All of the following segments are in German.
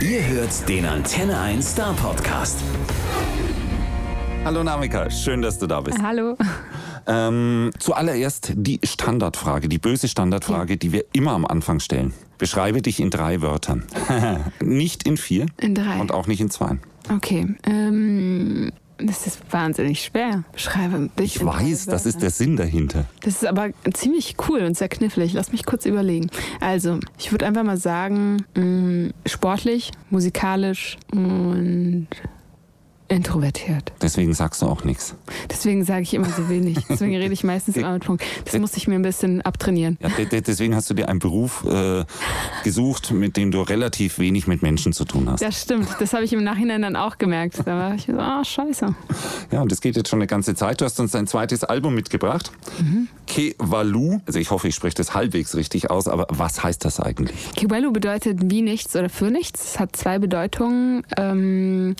Ihr hört den Antenne 1 Star Podcast. Hallo Namika, schön, dass du da bist. Hallo. Ähm, zuallererst die Standardfrage, die böse Standardfrage, die wir immer am Anfang stellen. Beschreibe dich in drei Wörtern. nicht in vier. In drei. Und auch nicht in zwei. Okay. Ähm, das ist wahnsinnig schwer. Beschreibe dich. Ich weiß, das ist der Sinn dahinter. Das ist aber ziemlich cool und sehr knifflig. Lass mich kurz überlegen. Also, ich würde einfach mal sagen, mh, sportlich, musikalisch und introvertiert. Deswegen sagst du auch nichts. Deswegen sage ich immer so wenig. Deswegen rede ich meistens immer mit Punkt. Das muss ich mir ein bisschen abtrainieren. Ja, de- de- deswegen hast du dir einen Beruf äh, gesucht, mit dem du relativ wenig mit Menschen zu tun hast. Das stimmt. Das habe ich im Nachhinein dann auch gemerkt. Da war ich so, ah, scheiße. Ja, und das geht jetzt schon eine ganze Zeit. Du hast uns dein zweites Album mitgebracht. Kevalu. Also ich hoffe, ich spreche das halbwegs richtig aus, aber was heißt das eigentlich? Kiwelu bedeutet wie nichts oder für nichts. Es hat zwei Bedeutungen. Ähm,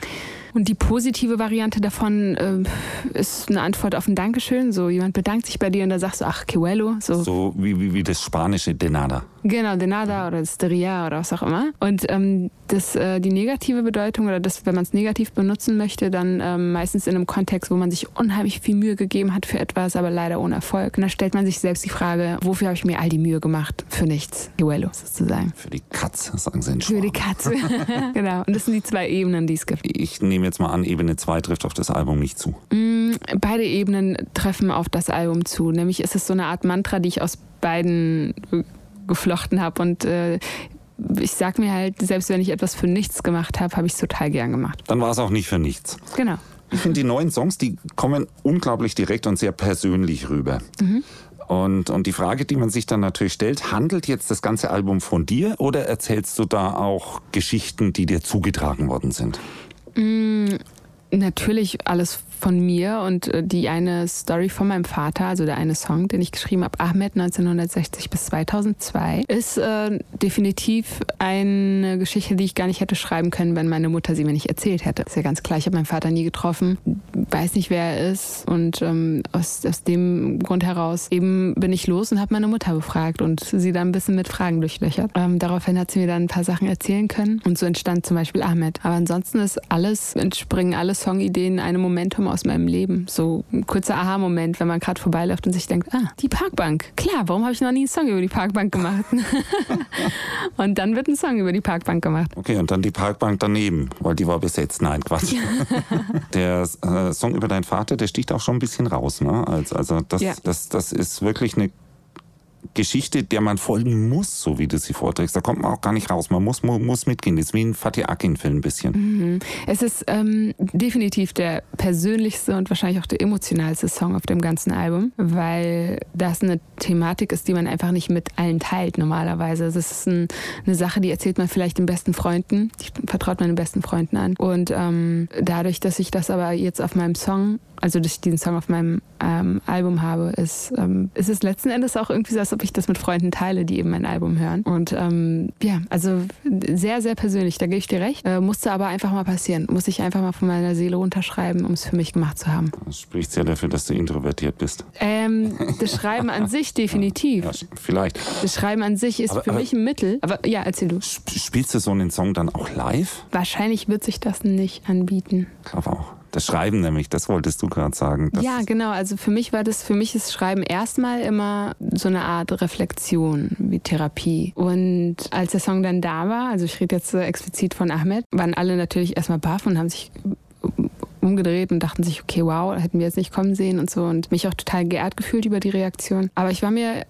und die positive Variante davon ähm, ist eine Antwort auf ein Dankeschön. So jemand bedankt sich bei dir und da sagst du, ach, Kiwelu. So, So wie, wie, wie das spanische de nada. Genau, de nada oder das de ria oder was auch immer. Und ähm, das, äh, die negative Bedeutung oder das, wenn man es negativ benutzen möchte, dann ähm, meistens in einem Kontext, wo man sich unheimlich viel Mühe gegeben hat für etwas, aber leider ohne Erfolg. Und da stellt man sich selbst die Frage, wofür habe ich mir all die Mühe gemacht? Für nichts. Kiwelu sozusagen. Für die Katz, sagen sie in Für die Schwaben. Katze. genau. Und das sind die zwei Ebenen, die es gibt. Ich nehme jetzt mal an, Ebene 2 trifft auf das Album nicht zu. Beide Ebenen treffen auf das Album zu. Nämlich ist es so eine Art Mantra, die ich aus beiden geflochten habe. Und äh, ich sag mir halt, selbst wenn ich etwas für nichts gemacht habe, habe ich es total gern gemacht. Dann war es auch nicht für nichts. Genau. Ich finde, die neuen Songs, die kommen unglaublich direkt und sehr persönlich rüber. Und, und die Frage, die man sich dann natürlich stellt, handelt jetzt das ganze Album von dir oder erzählst du da auch Geschichten, die dir zugetragen worden sind? Natürlich alles von mir und äh, die eine Story von meinem Vater, also der eine Song, den ich geschrieben habe, Ahmed 1960 bis 2002, ist äh, definitiv eine Geschichte, die ich gar nicht hätte schreiben können, wenn meine Mutter sie mir nicht erzählt hätte. Ist ja ganz klar, ich habe meinen Vater nie getroffen, weiß nicht, wer er ist und ähm, aus, aus dem Grund heraus eben bin ich los und habe meine Mutter befragt und sie dann ein bisschen mit Fragen durchlöchert. Ähm, daraufhin hat sie mir dann ein paar Sachen erzählen können und so entstand zum Beispiel Ahmed. Aber ansonsten ist alles, entspringen alle Songideen einem Momentum aus meinem Leben. So ein kurzer Aha-Moment, wenn man gerade vorbeiläuft und sich denkt, ah, die Parkbank. Klar, warum habe ich noch nie einen Song über die Parkbank gemacht? und dann wird ein Song über die Parkbank gemacht. Okay, und dann die Parkbank daneben, weil die war besetzt. Nein, Quatsch. der äh, Song über deinen Vater, der sticht auch schon ein bisschen raus. Ne? Also, also das, Ja. das, das ist wirklich eine Geschichte, der man folgen muss, so wie du sie vorträgst. Da kommt man auch gar nicht raus. Man muss, mu- muss mitgehen. Das ist wie ein Fatih Akin-Film ein bisschen. Es ist ähm, definitiv der persönlichste und wahrscheinlich auch der emotionalste Song auf dem ganzen Album, weil das eine Thematik ist, die man einfach nicht mit allen teilt normalerweise. Das ist ein, eine Sache, die erzählt man vielleicht den besten Freunden, die vertraut man den besten Freunden an. Und ähm, dadurch, dass ich das aber jetzt auf meinem Song, also dass ich diesen Song auf meinem ähm, Album habe, ist, ähm, ist es letzten Endes auch irgendwie so, als ob ich das mit Freunden teile, die eben mein Album hören. Und ähm, ja, also sehr, sehr persönlich, da gebe ich dir recht. Äh, musste aber einfach mal passieren. Muss ich einfach mal von meiner Seele runterschreiben, um es für mich gemacht zu haben. Das spricht sehr dafür, dass du introvertiert bist. Ähm, das Schreiben an sich definitiv. Ja, vielleicht. Das Schreiben an sich ist Aber- für aber- mich ein Mittel. Aber ja, erzähl du. Sp- Spielst du so einen Song dann auch live? Wahrscheinlich wird sich das nicht anbieten. Ich glaube auch. Das Schreiben nämlich, das wolltest du gerade sagen. Ja, genau. Also für mich war das, für mich ist Schreiben erstmal immer so eine Art Reflexion wie Therapie. Und als der Song dann da war, also ich rede jetzt explizit von Ahmed, waren alle natürlich erstmal baff und haben sich umgedreht und dachten sich, okay, wow, hätten wir jetzt nicht kommen sehen und so und mich auch total geehrt gefühlt über die Reaktion. Aber ich war mir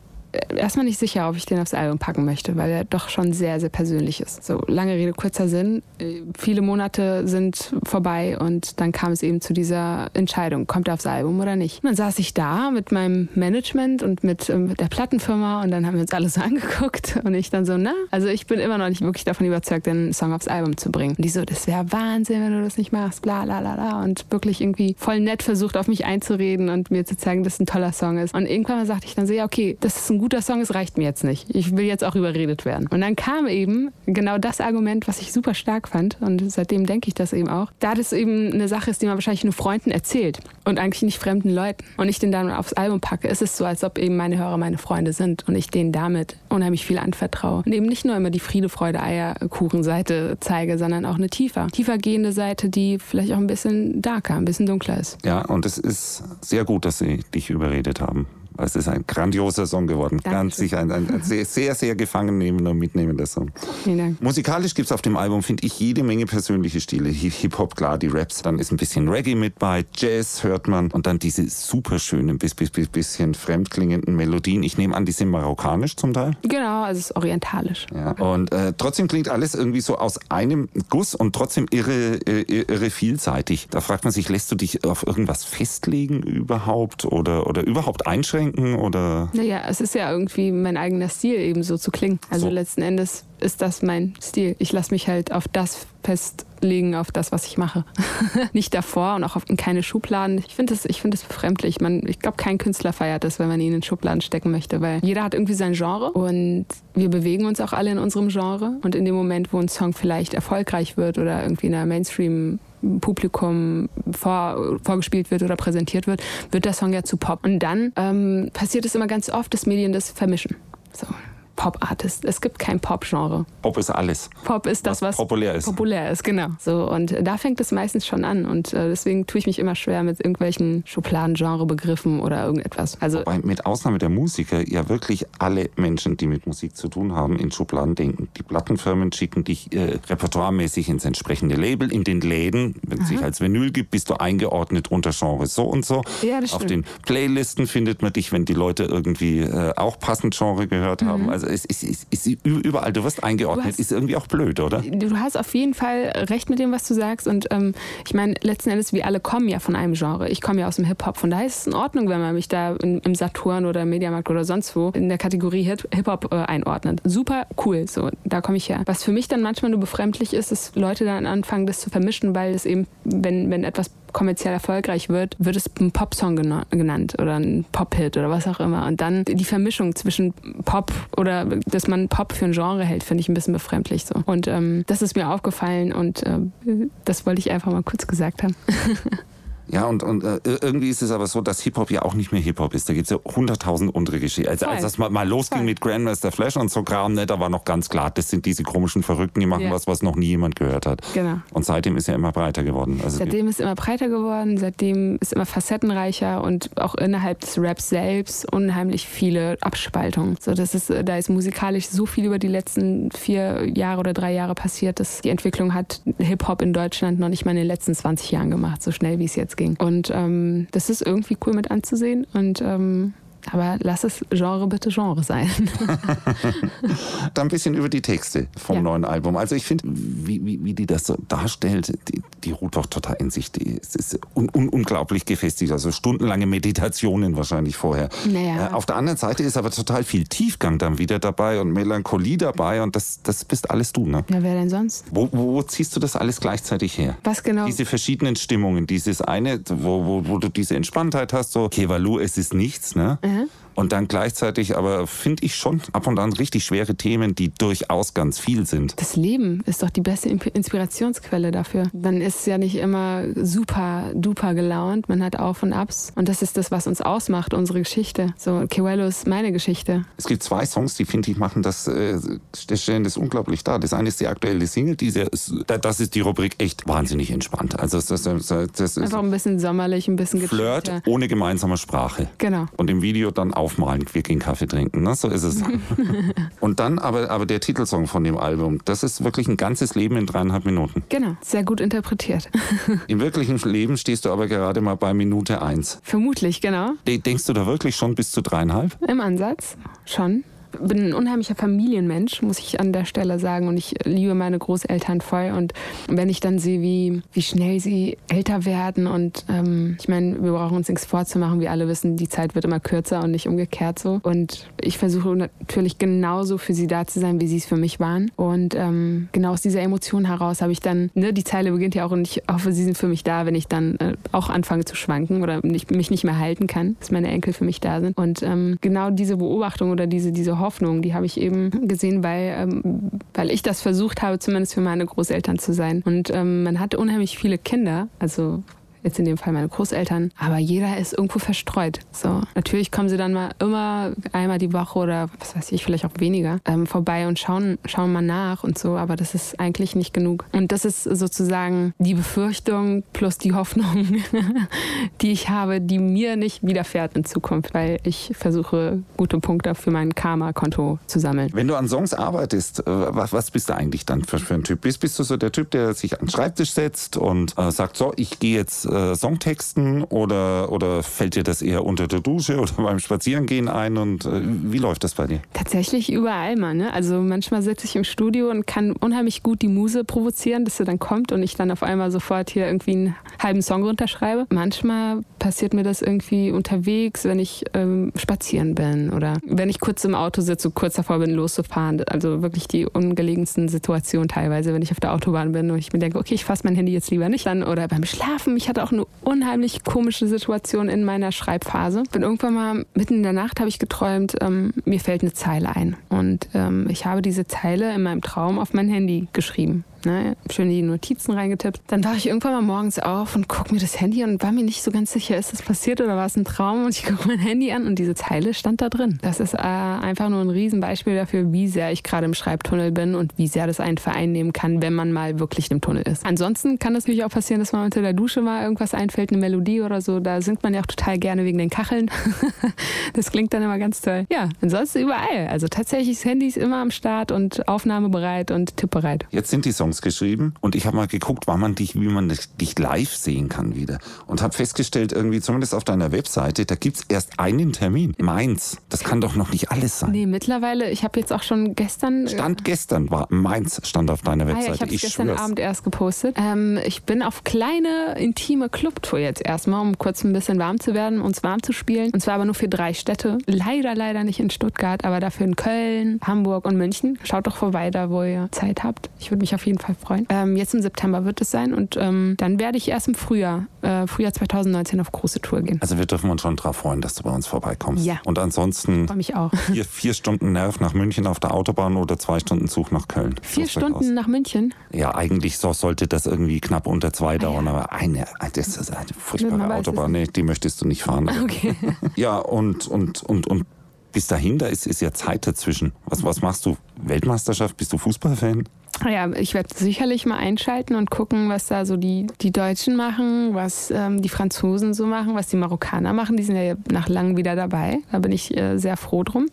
erstmal nicht sicher, ob ich den aufs Album packen möchte, weil er doch schon sehr, sehr persönlich ist. So lange Rede, kurzer Sinn. Äh, Viele Monate sind vorbei und dann kam es eben zu dieser Entscheidung, kommt er aufs Album oder nicht. Und dann saß ich da mit meinem Management und mit, ähm, der Plattenfirma und dann haben wir uns alles angeguckt und ich dann so, na, also ich bin immer noch nicht wirklich davon überzeugt, den Song aufs Album zu bringen. Und die so, das wäre Wahnsinn, wenn du das nicht machst, bla bla bla bla. Und wirklich irgendwie voll nett versucht, auf mich einzureden und mir zu zeigen, dass es ein toller Song ist. Und irgendwann sagte ich dann so, ja, okay, das ist ein guter Song ist, reicht mir jetzt nicht. Ich will jetzt auch überredet werden. Und dann kam eben genau das Argument, was ich super stark fand. Und seitdem denke ich das eben auch. Da das eben eine Sache ist, die man wahrscheinlich nur Freunden erzählt und eigentlich nicht fremden Leuten und ich den dann aufs Album packe, ist es so, als ob eben meine Hörer meine Freunde sind und ich denen damit unheimlich viel anvertraue. Und eben nicht nur immer die Friede, Freude, Eierkuchen-Seite zeige, sondern auch eine tiefer, tiefer gehende Seite, die vielleicht auch ein bisschen darker, ein bisschen dunkler ist. Ja, und es ist sehr gut, dass sie dich überredet haben. Es ist ein grandioser Song geworden. Dankeschön. Ganz sicher ein, ein sehr, sehr, sehr gefangen nehmender und mitnehmender Song. Vielen Dank. Musikalisch gibt es auf dem Album, finde ich, jede Menge persönliche Stile. Hi- Hip-Hop, klar, die Raps. Dann ist ein bisschen Reggae mit bei, Jazz hört man. Und dann diese super schönen, bis, bis, bis, bisschen fremdklingenden Melodien. Ich nehme an, die sind marokkanisch zum Teil. Genau, also es ist orientalisch. Ja. Und äh, trotzdem klingt alles irgendwie so aus einem Guss und trotzdem irre, äh, irre vielseitig. Da fragt man sich, lässt du dich auf irgendwas festlegen überhaupt oder, oder überhaupt einschränken? Oder Naja, es ist ja irgendwie mein eigener Stil, eben so zu klingen. Also So. letzten Endes ist das mein Stil. Ich lasse mich halt auf das festlegen, auf das, was ich mache. Nicht davor und auch auf, in keine Schubladen. Ich finde das, ich finde das befremdlich. Man, ich glaube, kein Künstler feiert das, wenn man ihn in Schubladen stecken möchte, weil jeder hat irgendwie sein Genre und wir bewegen uns auch alle in unserem Genre. Und in dem Moment, wo ein Song vielleicht erfolgreich wird oder irgendwie in der Mainstream Publikum vor, vorgespielt wird oder präsentiert wird, wird der Song ja zu Pop. Und dann ähm, passiert es immer ganz oft, dass Medien das vermischen. So, Pop-Artist. Es gibt kein Pop-Genre. Pop ist alles. Pop ist das, Was was, populär ist. Populär ist, genau. So, und da fängt es meistens schon an. Und äh, deswegen tue ich mich immer schwer mit irgendwelchen Schubladen, Genrebegriffen oder irgendetwas. Also Wobei mit Ausnahme der Musiker ja wirklich alle Menschen, die mit Musik zu tun haben, in Schubladen denken. Die Plattenfirmen schicken dich äh, repertoiremäßig ins entsprechende Label. In den Läden, wenn es sich als Vinyl gibt, bist du eingeordnet unter Genre so und so. Ja, das Auf stimmt. den Playlisten findet man dich, wenn die Leute irgendwie äh, auch passend Genre gehört Mhm. haben. Also es ist, ist, ist überall, du wirst eingeordnet. hast- ist irgendwie auch blöd, oder? du hast auf jeden Fall recht mit dem, was du sagst. Und ähm, ich meine, letzten Endes, wir alle kommen ja von einem Genre. Ich komme ja aus dem Hip-Hop. Von daher ist es in Ordnung, wenn man mich da in, im Saturn oder im Mediamarkt oder sonst wo in der Kategorie Hip- Hip-Hop äh, einordnet. Super cool. So, da komme ich her. Was für mich dann manchmal nur befremdlich ist, dass Leute dann anfangen, das zu vermischen, weil es eben, wenn, wenn etwas kommerziell erfolgreich wird, wird es ein Popsong gena- genannt oder ein Pop-Hit oder was auch immer. Und dann die Vermischung zwischen Pop oder dass man Pop für ein Genre hält, finde ich ein bisschen befremdlich so. Und ähm, das ist mir aufgefallen und äh, das wollte ich einfach mal kurz gesagt haben. Ja, und, und äh, irgendwie ist es aber so, dass Hip-Hop ja auch nicht mehr Hip-Hop ist. Da gibt es ja hunderttausend andere Geschichten. Also, als das mal, mal losging Voll. mit Grandmaster Flash und so Kram, ne, da war noch ganz klar, das sind diese komischen Verrückten, die machen Ja. was, was noch nie jemand gehört hat. Genau. Und seitdem ist er immer breiter geworden. Also Seitdem ist es immer breiter geworden, seitdem ist immer facettenreicher und auch innerhalb des Raps selbst unheimlich viele Abspaltungen. So, das ist, da ist musikalisch so viel über die letzten vier Jahre oder drei Jahre passiert, dass die Entwicklung hat Hip-Hop in Deutschland noch nicht mal in den letzten 20 Jahren gemacht, so schnell wie es jetzt ging. Und ähm, das ist irgendwie cool mit anzusehen und ähm, aber lass es Genre bitte Genre sein. dann ein bisschen über die Texte vom Ja. neuen Album. Also ich finde, wie, wie, wie die das so darstellt, die, die ruht doch total in sich. Die, es ist un, un, unglaublich gefestigt. Also stundenlange Meditationen wahrscheinlich vorher. Naja. Äh, auf der anderen Seite ist aber total viel Tiefgang dann wieder dabei und Melancholie dabei und das, das bist alles du, ne? ja, wer denn sonst? Wo, wo ziehst du das alles gleichzeitig her? Was genau? Diese verschiedenen Stimmungen, dieses eine, wo, wo, wo du diese Entspanntheit hast, so, Kevalu, es ist nichts, ne? Yeah. Und dann gleichzeitig aber, finde ich schon, ab und an richtig schwere Themen, die durchaus ganz viel sind. Das Leben ist doch die beste Inspirationsquelle dafür. Man ist ja nicht immer super duper gelaunt, man hat Auf und Abs und das ist das, was uns ausmacht, unsere Geschichte. So, Kewello ist meine Geschichte. Es gibt zwei Songs, die, finde ich, machen das, äh, stellen das unglaublich dar. Das eine ist die aktuelle Single, die sehr, das ist die Rubrik echt wahnsinnig entspannt. Also das, das, das, das ist Einfach ein bisschen sommerlich, ein bisschen Flirt ohne gemeinsame Sprache. Genau. Und im Video dann aufmalen, wir gehen Kaffee trinken. Ne? So ist es. und dann aber, aber der Titelsong von dem Album, das ist wirklich ein ganzes Leben in dreieinhalb Minuten. Genau, sehr gut interpretiert. Im wirklichen Leben stehst du aber gerade mal bei Minute eins. Vermutlich, genau. De- Denkst du da wirklich schon bis zu dreieinhalb? Im Ansatz schon. Bin ein unheimlicher Familienmensch, muss ich an der Stelle sagen. Und ich liebe meine Großeltern voll. Und wenn ich dann sehe, wie, wie schnell sie älter werden und ähm, ich meine, wir brauchen uns nichts vorzumachen. Wir alle wissen, die Zeit wird immer kürzer und nicht umgekehrt so. Und ich versuche natürlich genauso für sie da zu sein, wie sie es für mich waren. Und ähm, genau aus dieser Emotion heraus habe ich dann, ne, die Zeile beginnt ja auch und ich hoffe, sie sind für mich da, wenn ich dann äh, auch anfange zu schwanken oder nicht, mich nicht mehr halten kann, dass meine Enkel für mich da sind. Und ähm, genau diese Beobachtung oder diese, diese Hoffnung, die habe ich eben gesehen, weil, ähm, weil ich das versucht habe, zumindest für meine Großeltern zu sein. Und ähm, man hatte unheimlich viele Kinder, also jetzt in dem Fall meine Großeltern, aber jeder ist irgendwo verstreut. So, natürlich kommen sie dann mal immer einmal die Woche oder was weiß ich, vielleicht auch weniger ähm, vorbei und schauen, schauen mal nach und so, aber das ist eigentlich nicht genug. Und das ist sozusagen die Befürchtung plus die Hoffnung, die ich habe, die mir nicht widerfährt in Zukunft, weil ich versuche, gute Punkte für mein Karma-Konto zu sammeln. Wenn du an Songs arbeitest, äh, was, was bist du eigentlich dann für, für ein Typ? Bist, bist du so der Typ, der sich an den Schreibtisch setzt und äh, sagt, so, ich gehe jetzt äh, Songtexten oder, oder fällt dir das eher unter der Dusche oder beim Spazierengehen ein und äh, wie läuft das bei dir? Tatsächlich überall mal. Ne? Also manchmal sitze ich im Studio und kann unheimlich gut die Muse provozieren, dass sie dann kommt und ich dann auf einmal sofort hier irgendwie einen halben Song runterschreibe. Manchmal passiert mir das irgendwie unterwegs, wenn ich ähm, spazieren bin oder wenn ich kurz im Auto sitze, kurz davor bin, loszufahren. Also wirklich die ungelegensten Situationen teilweise, wenn ich auf der Autobahn bin und ich mir denke, okay, ich fasse mein Handy jetzt lieber nicht an oder beim Schlafen. Ich hatte auch eine unheimlich komische Situation in meiner Schreibphase. Bin irgendwann mal mitten in der Nacht habe ich geträumt, ähm, mir fällt eine Zeile ein und ähm, ich habe diese Zeile in meinem Traum auf mein Handy geschrieben ne, schön die Notizen reingetippt. Dann wache ich irgendwann mal morgens auf und gucke mir das Handy und war mir nicht so ganz sicher, ist das passiert oder war es ein Traum? Und ich gucke mein Handy an und diese Zeile stand da drin. Das ist äh, einfach nur ein Riesenbeispiel dafür, wie sehr ich gerade im Schreibtunnel bin und wie sehr das einen Verein nehmen kann, wenn man mal wirklich im Tunnel ist. Ansonsten kann es natürlich auch passieren, dass man unter der Dusche mal irgendwas einfällt, eine Melodie oder so. Da singt man ja auch total gerne wegen den Kacheln. das klingt dann immer ganz toll. Ja, ansonsten überall. Also tatsächlich das Handy ist immer am Start und aufnahmebereit und tippbereit. Jetzt sind die Songs Songs geschrieben und ich habe mal geguckt, wann man dich, wie man dich live sehen kann wieder. Und habe festgestellt, irgendwie, zumindest auf deiner Webseite, da gibt es erst einen Termin. Mainz. Das kann doch noch nicht alles sein. Nee, mittlerweile, ich habe jetzt auch schon gestern. Stand gestern war Mainz, stand auf deiner Webseite. Ah, ja, ich habe gestern schwör's. Abend erst gepostet. Ähm, ich bin auf kleine, intime Clubtour jetzt erstmal, um kurz ein bisschen warm zu werden, uns warm zu spielen. Und zwar aber nur für drei Städte. Leider, leider nicht in Stuttgart, aber dafür in Köln, Hamburg und München. Schaut doch vorbei, da wo ihr Zeit habt. Ich würde mich auf jeden Fall Fall freuen. Ähm, jetzt im September wird es sein und ähm, dann werde ich erst im Frühjahr, äh, Frühjahr 2019 auf große Tour gehen. Also wir dürfen uns schon darauf freuen, dass du bei uns vorbeikommst. Ja. Und ansonsten mich auch. Vier, vier Stunden Nerv nach München auf der Autobahn oder zwei Stunden Zug nach Köln. Vier Stunden nach München? Ja, eigentlich so sollte das irgendwie knapp unter zwei dauern, ah, ja. aber eine, das ist eine furchtbare Autobahn, nee, die möchtest du nicht fahren. Okay. ja, und, und, und, und bis dahin, da ist, ist ja Zeit dazwischen. Was, was machst du? Weltmeisterschaft? Bist du Fußballfan? Ja, ich werde sicherlich mal einschalten und gucken, was da so die, die Deutschen machen, was ähm, die Franzosen so machen, was die Marokkaner machen. Die sind ja nach langem wieder dabei. Da bin ich äh, sehr froh drum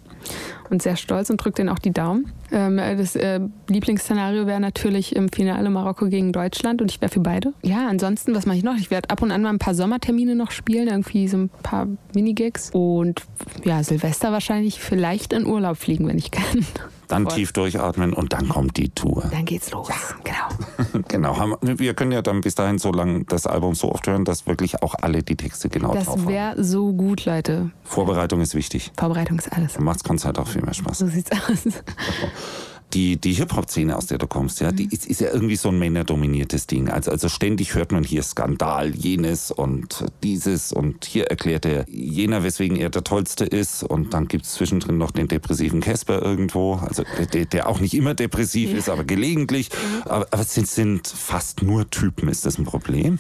und sehr stolz und drücke denen auch die Daumen. Ähm, das äh, Lieblingsszenario wäre natürlich im Finale Marokko gegen Deutschland und ich wäre für beide. Ja, ansonsten, was mache ich noch? Ich werde ab und an mal ein paar Sommertermine noch spielen, irgendwie so ein paar Minigigs und ja, Silvester wahrscheinlich vielleicht in Urlaub fliegen, wenn ich kann. Dann tief durchatmen und dann kommt die Tour. Dann geht's los. Ja. Genau. genau. Wir können ja dann bis dahin so lange das Album so oft hören, dass wirklich auch alle die Texte genau das drauf haben. Das wäre so gut, Leute. Vorbereitung ist wichtig. Vorbereitung ist alles. Dann macht's Konzert auch viel mehr Spaß. So sieht's aus. die, die Hip-Hop-Szene, aus der du kommst, ja, die mhm. ist, ist, ja irgendwie so ein männerdominiertes Ding. Also, also ständig hört man hier Skandal, jenes und dieses und hier erklärt er jener, weswegen er der Tollste ist und dann gibt es zwischendrin noch den depressiven Casper irgendwo, also der, der auch nicht immer depressiv ja. ist, aber gelegentlich. Mhm. Aber, aber es sind, sind fast nur Typen. Ist das ein Problem?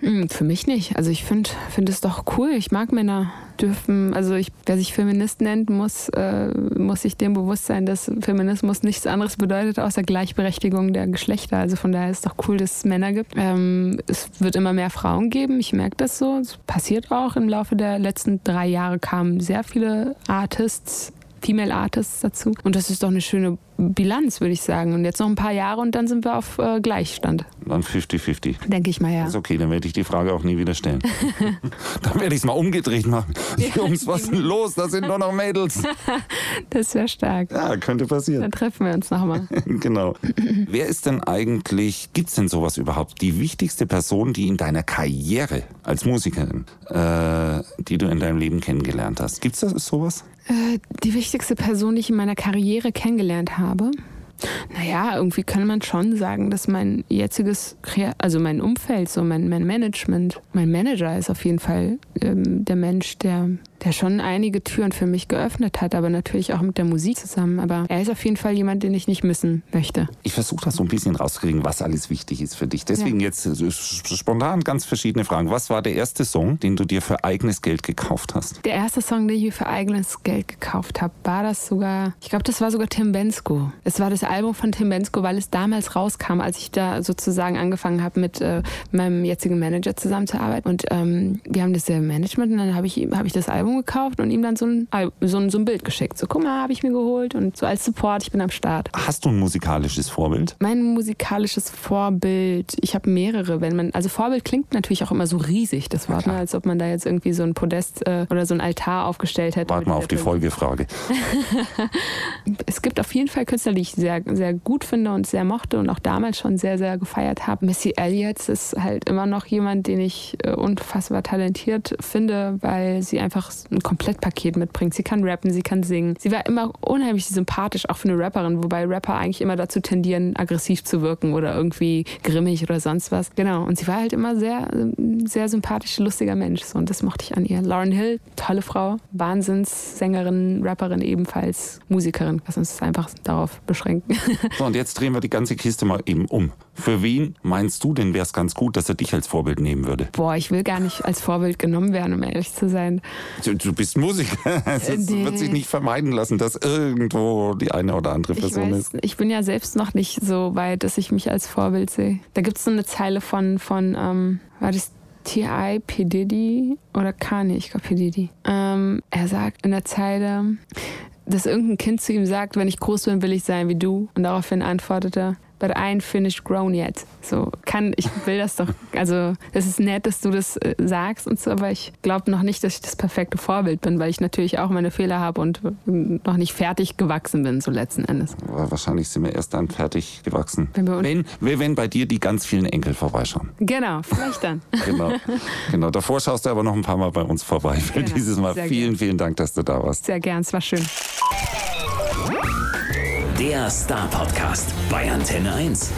Hm, für mich nicht. Also ich finde find es doch cool. Ich mag Männer dürfen, also ich, wer sich Feminist nennt, muss, äh, muss sich dem bewusst sein, dass Feminismus nichts anderes bedeutet außer Gleichberechtigung der Geschlechter. Also von daher ist es doch cool, dass es Männer gibt. Ähm, es wird immer mehr Frauen geben. Ich merke das so. Es passiert auch. Im Laufe der letzten drei Jahre kamen sehr viele Artists Female Artists dazu. Und das ist doch eine schöne Bilanz, würde ich sagen. Und jetzt noch ein paar Jahre und dann sind wir auf äh, Gleichstand. Dann 50-50. Denke ich mal, ja. Ist okay, dann werde ich die Frage auch nie wieder stellen. dann werde ich es mal umgedreht machen. Jungs, was ist denn los? Da sind nur noch Mädels. Das wäre stark. Ja, könnte passieren. Dann treffen wir uns nochmal. genau. Wer ist denn eigentlich, gibt es denn sowas überhaupt, die wichtigste Person, die in deiner Karriere als Musikerin, äh, die du in deinem Leben kennengelernt hast? Gibt es sowas? Äh, die wichtigste Person, die ich in meiner Karriere kennengelernt habe. Naja, irgendwie kann man schon sagen, dass mein jetziges, also mein Umfeld, so mein, mein Management, mein Manager ist auf jeden Fall ähm, der Mensch, der der schon einige Türen für mich geöffnet hat, aber natürlich auch mit der Musik zusammen. Aber er ist auf jeden Fall jemand, den ich nicht missen möchte. Ich versuche das so ein bisschen rauszukriegen, was alles wichtig ist für dich. Deswegen ja. jetzt spontan ganz verschiedene Fragen. Was war der erste Song, den du dir für eigenes Geld gekauft hast? Der erste Song, den ich mir für eigenes Geld gekauft habe, war das sogar, ich glaube, das war sogar Tim Bensko. Es war das Album von Tim Bensko, weil es damals rauskam, als ich da sozusagen angefangen habe, mit äh, meinem jetzigen Manager zusammenzuarbeiten. Und ähm, wir haben das Management und dann habe ich, hab ich das Album Album gekauft und ihm dann so ein, so ein, so ein Bild geschickt. So, guck mal, habe ich mir geholt und so als Support, ich bin am Start. Hast du ein musikalisches Vorbild? Mein musikalisches Vorbild, ich habe mehrere. Wenn man, also Vorbild klingt natürlich auch immer so riesig, das Wort, ne? als ob man da jetzt irgendwie so ein Podest äh, oder so ein Altar aufgestellt hätte. Warte mal auf die Folgefrage. es gibt auf jeden Fall Künstler, die ich sehr, sehr gut finde und sehr mochte und auch damals schon sehr, sehr gefeiert habe. Missy Elliott ist halt immer noch jemand, den ich äh, unfassbar talentiert finde, weil sie einfach ein Komplettpaket mitbringt. Sie kann rappen, sie kann singen. Sie war immer unheimlich sympathisch, auch für eine Rapperin, wobei Rapper eigentlich immer dazu tendieren, aggressiv zu wirken oder irgendwie grimmig oder sonst was. Genau. Und sie war halt immer sehr, sehr sympathisch, lustiger Mensch. Und das mochte ich an ihr. Lauren Hill, tolle Frau, Wahnsinnssängerin, Rapperin ebenfalls, Musikerin. Lass uns einfach darauf beschränken. So, und jetzt drehen wir die ganze Kiste mal eben um. Für wen meinst du denn, wäre es ganz gut, dass er dich als Vorbild nehmen würde? Boah, ich will gar nicht als Vorbild genommen werden, um ehrlich zu sein. Du, du bist Musiker. Es nee. wird sich nicht vermeiden lassen, dass irgendwo die eine oder andere Person ich weiß, ist. Ich bin ja selbst noch nicht so weit, dass ich mich als Vorbild sehe. Da gibt es so eine Zeile von, von ähm, war das T.I. P. Diddy oder Kanye, ich glaube P. Diddy. Ähm, er sagt in der Zeile, dass irgendein Kind zu ihm sagt, wenn ich groß bin, will ich sein wie du. Und daraufhin antwortete, but I ain't finished grown yet. So kann, ich will das doch, also es ist nett, dass du das äh, sagst und so, aber ich glaube noch nicht, dass ich das perfekte Vorbild bin, weil ich natürlich auch meine Fehler habe und äh, noch nicht fertig gewachsen bin, so letzten Endes. Wahrscheinlich sind wir erst dann fertig gewachsen. Wenn, wenn, wenn bei dir die ganz vielen Enkel vorbeischauen. Genau, vielleicht dann. genau, genau. Davor schaust du aber noch ein paar Mal bei uns vorbei. Für genau. dieses Mal Sehr vielen, gern. vielen Dank, dass du da warst. Sehr gern, es war schön. Der Star Podcast bei Antenne 1.